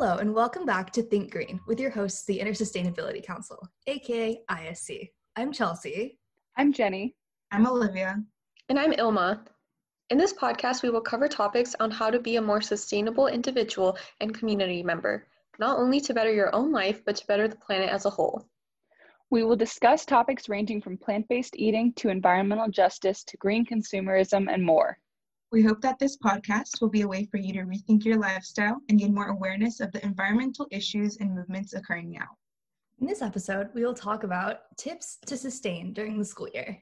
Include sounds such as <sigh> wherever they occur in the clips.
Hello, and welcome back to Think Green with your hosts, the Intersustainability Council, aka ISC. I'm Chelsea. I'm Jenny. I'm Olivia. And I'm Ilma. In this podcast, we will cover topics on how to be a more sustainable individual and community member, not only to better your own life, but to better the planet as a whole. We will discuss topics ranging from plant based eating to environmental justice to green consumerism and more. We hope that this podcast will be a way for you to rethink your lifestyle and gain more awareness of the environmental issues and movements occurring now. In this episode, we will talk about tips to sustain during the school year.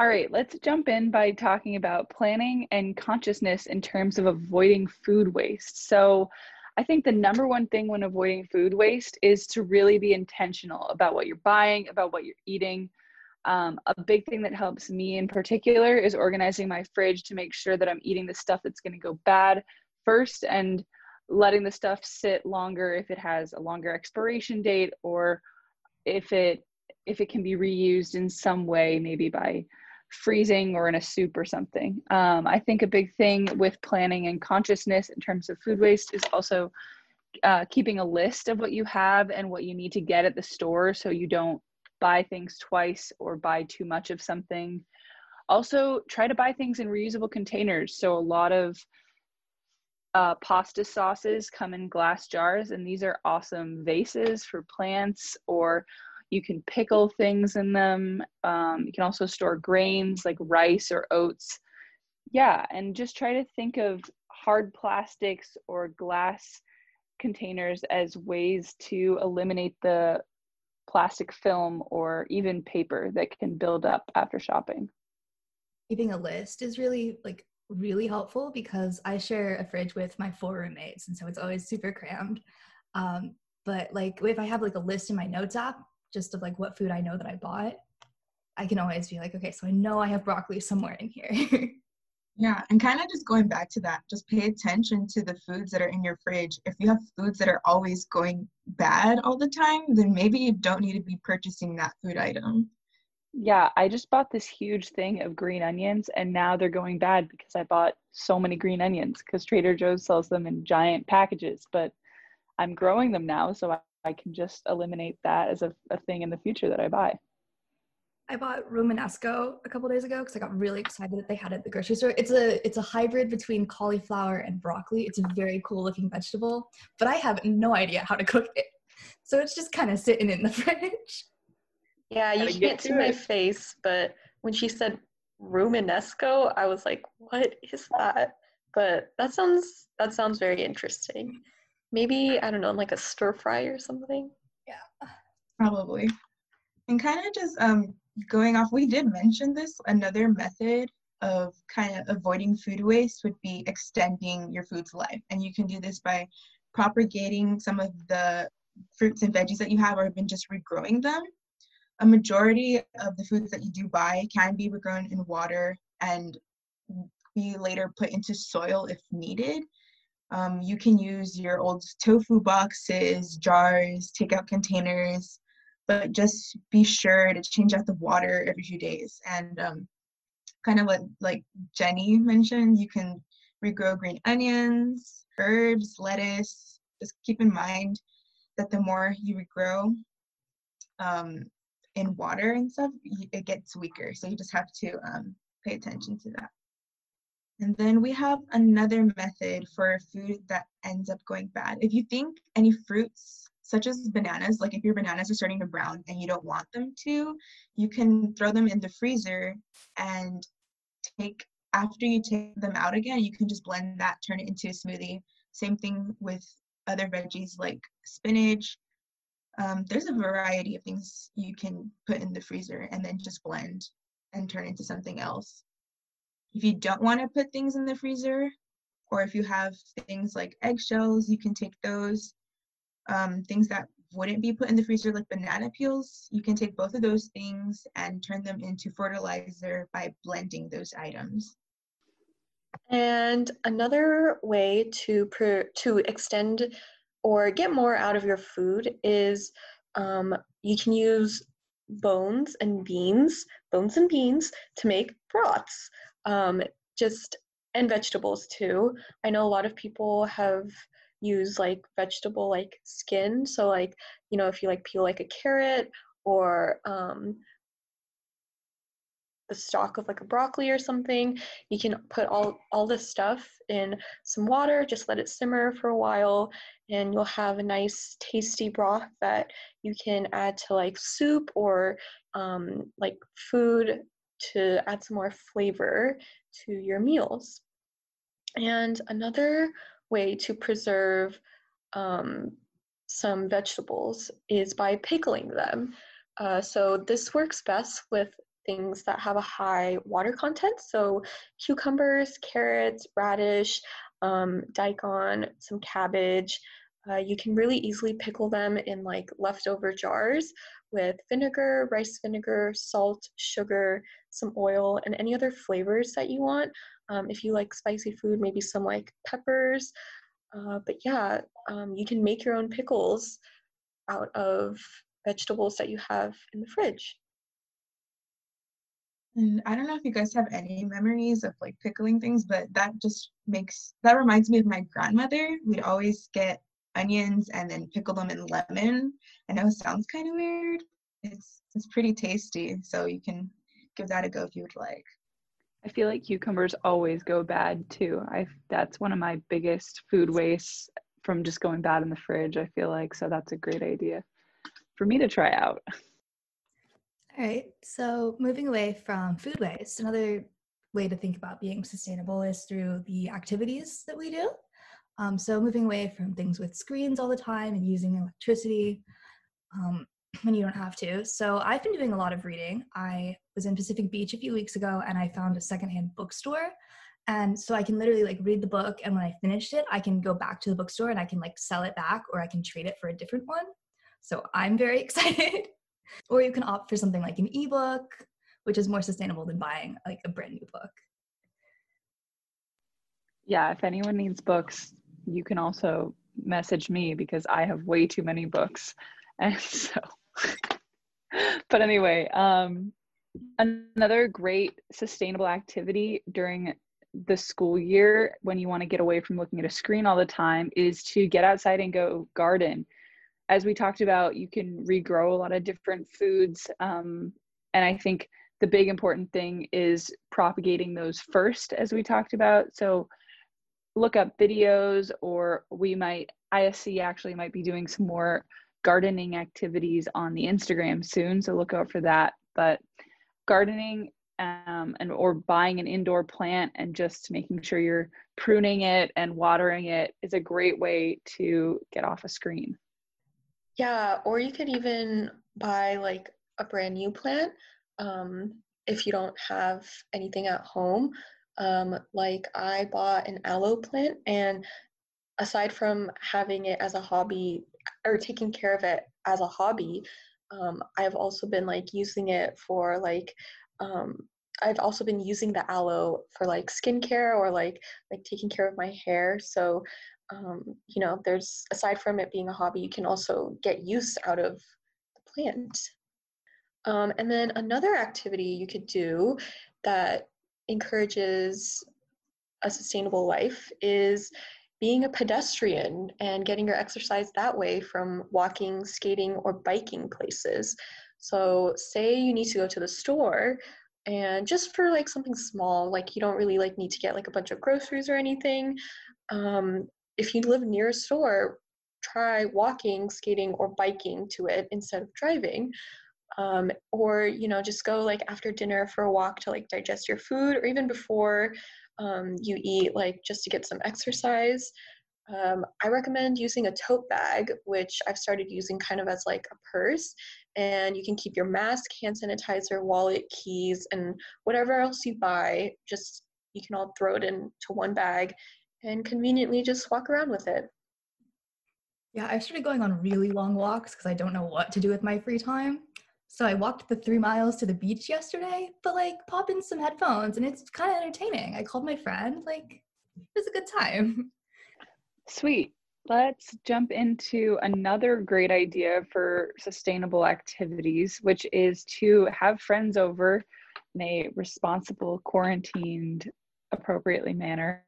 All right, let's jump in by talking about planning and consciousness in terms of avoiding food waste. So, I think the number one thing when avoiding food waste is to really be intentional about what you're buying, about what you're eating, um, a big thing that helps me in particular is organizing my fridge to make sure that I'm eating the stuff that's going to go bad first and letting the stuff sit longer if it has a longer expiration date or if it if it can be reused in some way maybe by freezing or in a soup or something. Um, i think a big thing with planning and consciousness in terms of food waste is also uh, keeping a list of what you have and what you need to get at the store so you don't buy things twice or buy too much of something. Also, try to buy things in reusable containers. So, a lot of uh, pasta sauces come in glass jars, and these are awesome vases for plants, or you can pickle things in them. Um, you can also store grains like rice or oats. Yeah, and just try to think of hard plastics or glass containers as ways to eliminate the plastic film or even paper that can build up after shopping. Keeping a list is really like really helpful because I share a fridge with my four roommates and so it's always super crammed. Um, but like if I have like a list in my notes app just of like what food I know that I bought, I can always be like, okay, so I know I have broccoli somewhere in here. <laughs> Yeah, and kind of just going back to that, just pay attention to the foods that are in your fridge. If you have foods that are always going bad all the time, then maybe you don't need to be purchasing that food item. Yeah, I just bought this huge thing of green onions and now they're going bad because I bought so many green onions because Trader Joe's sells them in giant packages, but I'm growing them now so I, I can just eliminate that as a, a thing in the future that I buy. I bought Romanesco a couple days ago because I got really excited that they had it at the grocery store. It's a it's a hybrid between cauliflower and broccoli. It's a very cool looking vegetable, but I have no idea how to cook it. So it's just kind of sitting in the <laughs> fridge. Yeah, you can't see my face, but when she said Romanesco, I was like, "What is that?" But that sounds that sounds very interesting. Maybe I don't know, like a stir fry or something. Yeah, probably. And kind of just um going off, we did mention this. Another method of kind of avoiding food waste would be extending your food's life. And you can do this by propagating some of the fruits and veggies that you have or even just regrowing them. A majority of the foods that you do buy can be regrown in water and be later put into soil if needed. Um, you can use your old tofu boxes, jars, takeout containers, but just be sure to change out the water every few days. And um, kind of what like Jenny mentioned, you can regrow green onions, herbs, lettuce. Just keep in mind that the more you regrow um, in water and stuff, it gets weaker. So you just have to um, pay attention to that. And then we have another method for food that ends up going bad. If you think any fruits such as bananas, like if your bananas are starting to brown and you don't want them to, you can throw them in the freezer and take, after you take them out again, you can just blend that, turn it into a smoothie. Same thing with other veggies like spinach. Um, there's a variety of things you can put in the freezer and then just blend and turn into something else. If you don't want to put things in the freezer, or if you have things like eggshells, you can take those um, things that wouldn't be put in the freezer like banana peels you can take both of those things and turn them into fertilizer by blending those items. And another way to to extend or get more out of your food is um, you can use bones and beans bones and beans to make broths um, just and vegetables too. I know a lot of people have use like vegetable like skin. So like, you know, if you like peel like a carrot or um, the stalk of like a broccoli or something, you can put all all this stuff in some water, just let it simmer for a while, and you'll have a nice tasty broth that you can add to like soup or um, like food to add some more flavor to your meals. And another way to preserve um, some vegetables is by pickling them. Uh, so this works best with things that have a high water content. So cucumbers, carrots, radish, um, daikon, some cabbage. Uh, you can really easily pickle them in like leftover jars with vinegar, rice vinegar, salt, sugar, some oil, and any other flavors that you want. Um, if you like spicy food, maybe some like peppers. Uh, but yeah, um, you can make your own pickles out of vegetables that you have in the fridge. And I don't know if you guys have any memories of like pickling things, but that just makes that reminds me of my grandmother. We'd always get onions and then pickle them in lemon. I know it sounds kind of weird. It's it's pretty tasty, so you can give that a go if you would like. I feel like cucumbers always go bad too. I that's one of my biggest food wastes from just going bad in the fridge. I feel like so that's a great idea for me to try out. All right. So moving away from food waste, another way to think about being sustainable is through the activities that we do. Um, so moving away from things with screens all the time and using electricity um, when you don't have to. So I've been doing a lot of reading. I was in Pacific Beach a few weeks ago and I found a secondhand bookstore. And so I can literally like read the book and when I finished it, I can go back to the bookstore and I can like sell it back or I can trade it for a different one. So I'm very <laughs> excited. or you can opt for something like an ebook, which is more sustainable than buying like a brand new book. Yeah, if anyone needs books, you can also message me because I have way too many books. <laughs> And so <laughs> but anyway, um another great sustainable activity during the school year when you want to get away from looking at a screen all the time is to get outside and go garden as we talked about, you can regrow a lot of different foods. Um, and I think the big important thing is propagating those first, as we talked about. So look up videos, or we might, ISC actually might be doing some more gardening activities on the Instagram soon. So look out for that. But gardening um, and or buying an indoor plant and just making sure you're pruning it and watering it is a great way to get off a screen. Yeah, or you could even buy like a brand new plant um, if you don't have anything at home. Um, like I bought an aloe plant, and aside from having it as a hobby or taking care of it as a hobby, um, I've also been like using it for like um, I've also been using the aloe for like skincare or like like taking care of my hair. So um, you know, there's aside from it being a hobby, you can also get use out of the plant. Um, and then another activity you could do that encourages a sustainable life is being a pedestrian and getting your exercise that way from walking, skating, or biking places. So, say you need to go to the store and just for like something small, like you don't really like need to get like a bunch of groceries or anything. Um, if you live near a store, try walking, skating, or biking to it instead of driving. Um, or you know just go like after dinner for a walk to like digest your food or even before um, you eat like just to get some exercise um, i recommend using a tote bag which i've started using kind of as like a purse and you can keep your mask hand sanitizer wallet keys and whatever else you buy just you can all throw it into one bag and conveniently just walk around with it. Yeah, I've started going on really long walks because I don't know what to do with my free time. So I walked the three miles to the beach yesterday, but like pop in some headphones and it's kind of entertaining. I called my friend, like it was a good time. Sweet. Let's jump into another great idea for sustainable activities, which is to have friends over in a responsible, quarantined, appropriately manner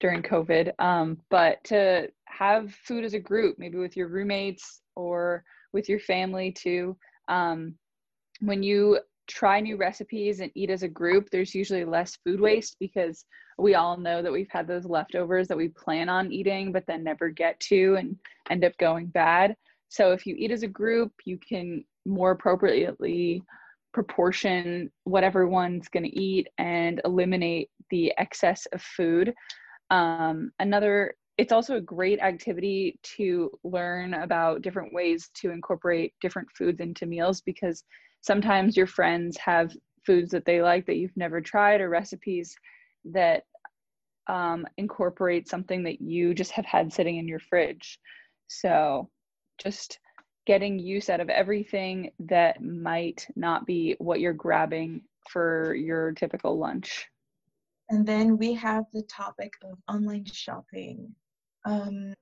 during COVID. Um, but to have food as a group, maybe with your roommates or with your family too. Um, when you try new recipes and eat as a group, there's usually less food waste because we all know that we've had those leftovers that we plan on eating but then never get to and end up going bad. So if you eat as a group, you can more appropriately proportion what everyone's going to eat and eliminate the excess of food. Um, another, it's also a great activity to learn about different ways to incorporate different foods into meals because sometimes your friends have foods that they like that you've never tried or recipes that um, incorporate something that you just have had sitting in your fridge. So just getting use out of everything that might not be what you're grabbing for your typical lunch. And then we have the topic of online shopping. Um,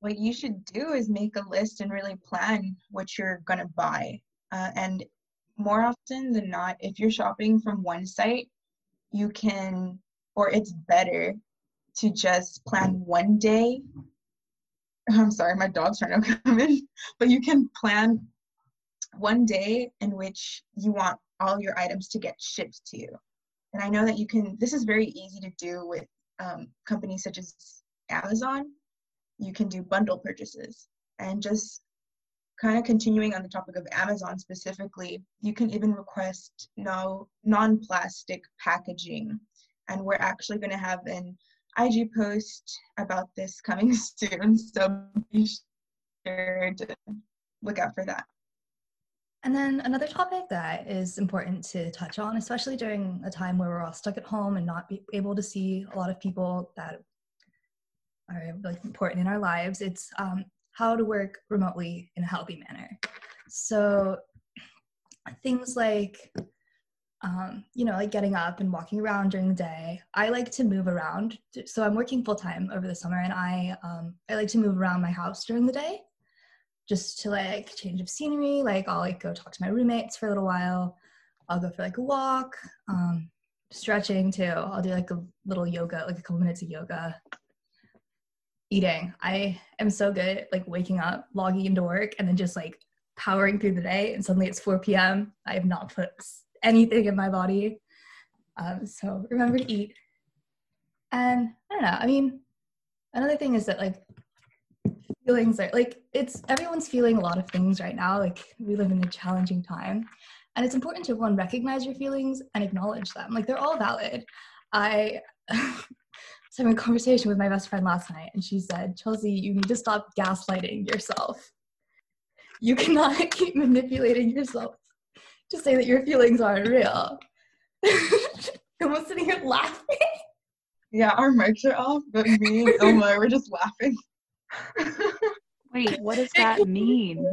what you should do is make a list and really plan what you're going to buy. Uh, and more often than not, if you're shopping from one site, you can, or it's better to just plan one day. <laughs> I'm sorry, my dog's trying to <laughs> come in, but you can plan one day in which you want all your items to get shipped to you. And I know that you can, this is very easy to do with um, companies such as Amazon. You can do bundle purchases and just kind of continuing on the topic of Amazon specifically, you can even request no non-plastic packaging. And we're actually going to have an IG post about this coming <laughs> soon. So be sure to look out for that. And then another topic that is important to touch on, especially during a time where we're all stuck at home and not be able to see a lot of people that are like important in our lives, it's um, how to work remotely in a healthy manner. So things like um, you know, like getting up and walking around during the day. I like to move around. So I'm working full time over the summer, and I um, I like to move around my house during the day, just to like change of scenery. Like I'll like go talk to my roommates for a little while. I'll go for like a walk, um, stretching too. I'll do like a little yoga, like a couple minutes of yoga eating. I am so good at like waking up, logging into work, and then just like powering through the day. And suddenly it's 4 p.m. I have not put anything in my body. Um, so remember to eat. And I don't know. I mean, another thing is that like feelings are like it's everyone's feeling a lot of things right now. Like we live in a challenging time. And it's important to one recognize your feelings and acknowledge them. Like they're all valid. I <laughs> was having a conversation with my best friend last night, and she said, Chelsea, you need to stop gaslighting yourself. You cannot <laughs> keep manipulating yourself to say that your feelings aren't real. <laughs> I was sitting here laughing. Yeah, our mics are off, but me and Ilma were just laughing. Wait, what does <laughs> that mean?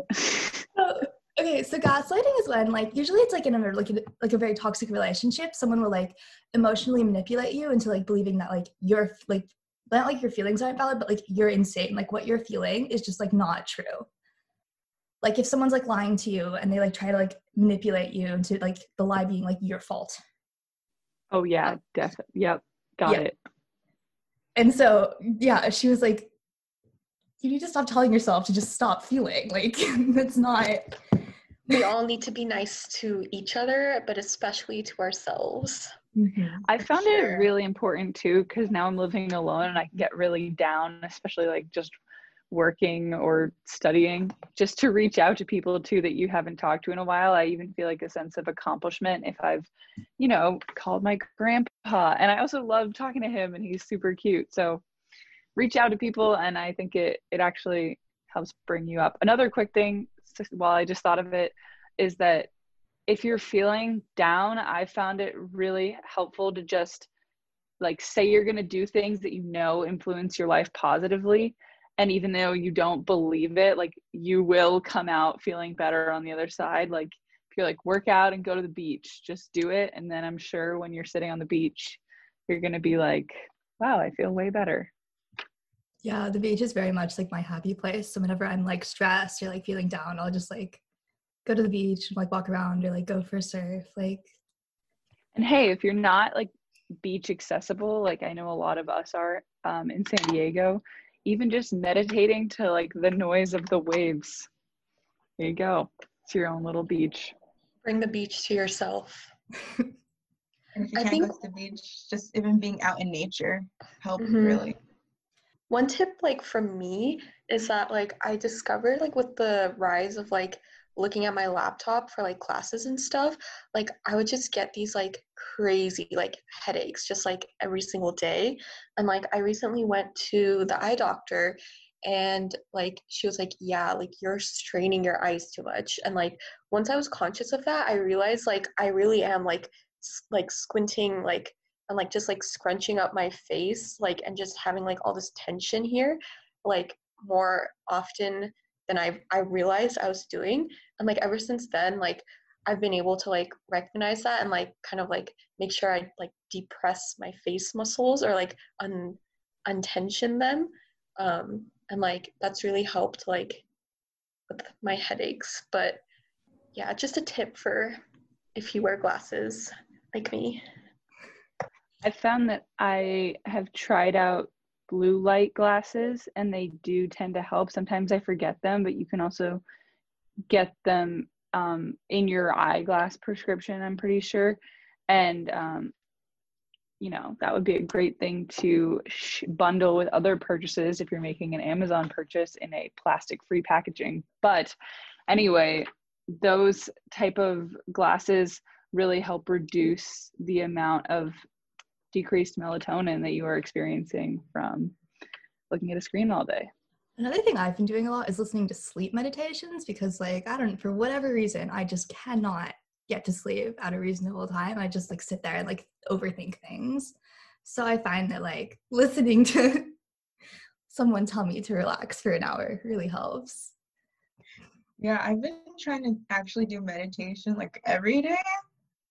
Okay so gaslighting is when like usually it's like in a like, like a very toxic relationship someone will like emotionally manipulate you into like believing that like you're like not like your feelings aren't valid but like you're insane. Like what you're feeling is just like not true. Like if someone's like lying to you and they like try to like manipulate you into like the lie being like your fault. Oh yeah definitely yep got it. And so yeah she was like you need to stop telling yourself to just stop feeling. Like <laughs> that's not we all need to be nice to each other, but especially to ourselves. Mm-hmm. I found sure. it really important too because now I'm living alone and I can get really down, especially like just working or studying, just to reach out to people too that you haven't talked to in a while. I even feel like a sense of accomplishment if I've, you know, called my grandpa. And I also love talking to him and he's super cute. So reach out to people and I think it it actually helps bring you up. Another quick thing while I just thought of it is that if you're feeling down, I found it really helpful to just like say you're going to do things that you know influence your life positively and even though you don't believe it like you will come out feeling better on the other side. Like if you're like work out and go to the beach just do it and then i'm sure when you're sitting on the beach you're going to be like wow i feel way better yeah, the beach is very much like my happy place. So whenever I'm like stressed or like feeling down, I'll just like go to the beach and like walk around or like go for a surf. Like And hey, if you're not like beach accessible, like I know a lot of us are um, in San Diego, even just meditating to like the noise of the waves. There you go. It's your own little beach. Bring the beach to yourself. <laughs> And if you I can't think- go to the beach, just even being out in nature helps Mhm. really. One tip like from me is that like I discovered like with the rise of like looking at my laptop for like classes and stuff, like I would just get these like crazy like headaches just like every single day. And like I recently went to the eye doctor and like she was like, "Yeah, like you're straining your eyes too much." And like once I was conscious of that, I realized like I really am like s- like squinting like and like just like scrunching up my face like and just having like all this tension here like more often than I I realized I was doing. And like ever since then like I've been able to like recognize that and like kind of like make sure I like depress my face muscles or like un untension them. Um and like that's really helped like with my headaches. But yeah just a tip for if you wear glasses like me I found that I have tried out blue light glasses and they do tend to help. Sometimes I forget them, but you can also get them um, in your eyeglass prescription, I'm pretty sure. And, um, you know, that would be a great thing to sh- bundle with other purchases if you're making an Amazon purchase in a plastic free packaging. But anyway, those type of glasses really help reduce the amount of decreased melatonin that you are experiencing from looking at a screen all day. Another thing I've been doing a lot is listening to sleep meditations because, like, I don't, for whatever reason, I just cannot get to sleep at a reasonable time. I just like sit there and like overthink things. So I find that like <laughs> listening to someone tell me to relax for an hour really helps. Yeah, I've been trying to actually do meditation like every day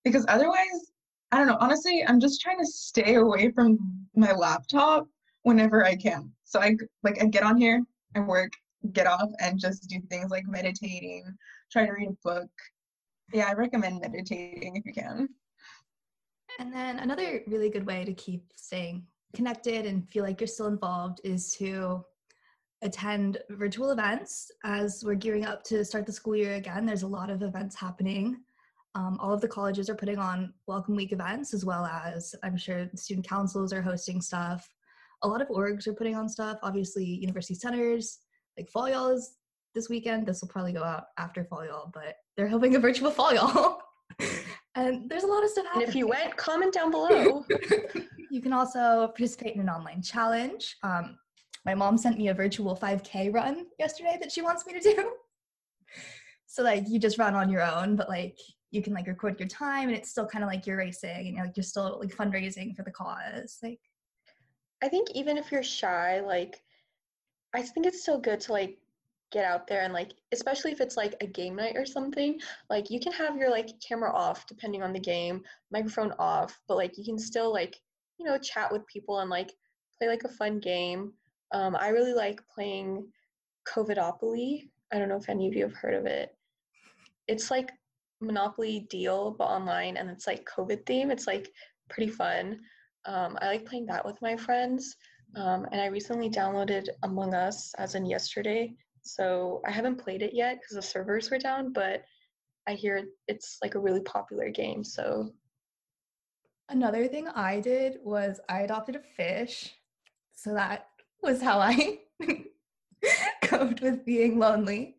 because otherwise, I don't know, honestly, I'm just trying to stay away from my laptop whenever I can. So I like I get on here, I work, get off and just do things like meditating, try to read a book. Yeah, I recommend meditating if you can. And then another really good way to keep staying connected and feel like you're still involved is to attend virtual events as we're gearing up to start the school year again. There's a lot of events happening. Um, all of the colleges are putting on Welcome Week events, as well as I'm sure student councils are hosting stuff. A lot of orgs are putting on stuff. Obviously, university centers like Fall Y'all is this weekend. This will probably go out after Fall Y'all, but they're hoping a virtual Fall Y'all. <laughs> and there's a lot of stuff and happening. if you went comment down below <laughs> you can also participate in an online challenge. Um, my mom sent me a virtual 5K run yesterday that she wants me to do. <laughs> So like you just run on your own, but like you can like record your time and it's still kind of like you're racing and you're like you're still like fundraising for the cause. Like I think even if you're shy, like I think it's still good to like get out there and like especially if it's like a game night or something, like you can have your like camera off depending on the game, microphone off, but like you can still like, you know, chat with people and like play like a fun game. Um I really like playing Covidopoly. I don't know if any of you have heard of it. It's like Monopoly deal but online and it's like COVID theme. It's like pretty fun. Um, I like playing that with my friends. Um, and I recently downloaded Among Us as in yesterday. So I haven't played it yet because the servers were down, but I hear it's like a really popular game. So another thing I did was I adopted a fish. So that was how I <laughs> coped with being lonely.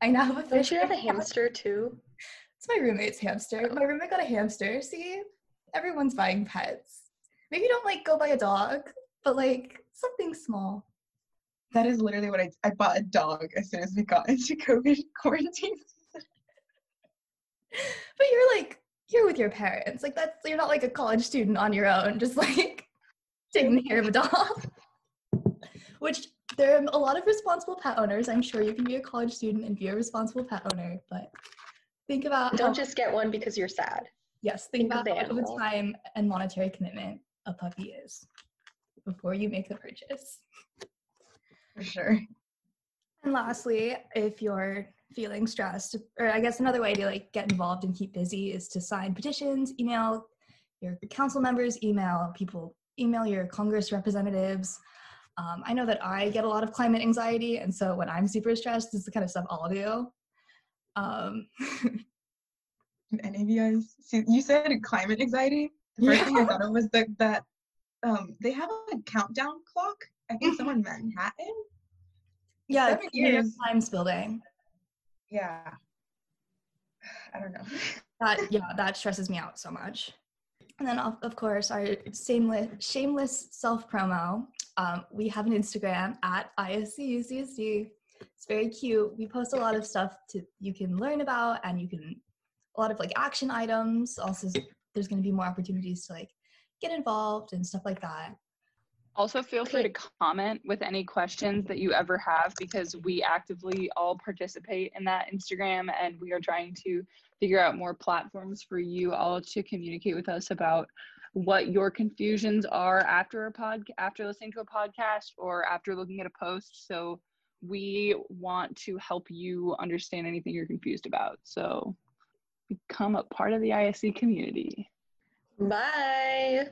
I now have a fish. don't you have a hamster too? It's my roommate's hamster. My roommate got a hamster. See, everyone's buying pets. Maybe don't like go buy a dog, but like something small. That is literally what I I bought a dog as soon as we got into COVID quarantine. <laughs> But you're like you're with your parents. Like that's you're not like a college student on your own, just like <laughs> taking care of a dog. Which there are a lot of responsible pet owners. I'm sure you can be a college student and be a responsible pet owner, but think about Don't how- just get one because you're sad. yes, think, think about the how of a animal. time and monetary commitment a puppy is before you make the purchase. <laughs> For sure. And lastly, if you're feeling stressed, or I guess another way to like get involved and keep busy is to sign petitions, email your council members, email people, email your Congress representatives. Um, I know that I get a lot of climate anxiety, and so when I'm super stressed, this is the kind of stuff I'll do. Um, <laughs> any of you guys see? You said climate anxiety. The first yeah. thing I thought of was that that um, they have a countdown clock. I think somewhere in Manhattan. Yeah, Seven years. Times building. Yeah. <sighs> I don't know. That <laughs> yeah, that stresses me out so much. And then of, of course our shameless shameless self promo. Um, we have an Instagram at ISCUCSD. It's very cute. We post a lot of stuff to you can learn about and you can a lot of like action items. Also, there's going to be more opportunities to like get involved and stuff like that. Also, feel free to comment with any questions that you ever have because we actively all participate in that Instagram and we are trying to figure out more platforms for you all to communicate with us about what your confusions are after a pod after listening to a podcast or after looking at a post. So we want to help you understand anything you're confused about. So become a part of the ISC community. Bye.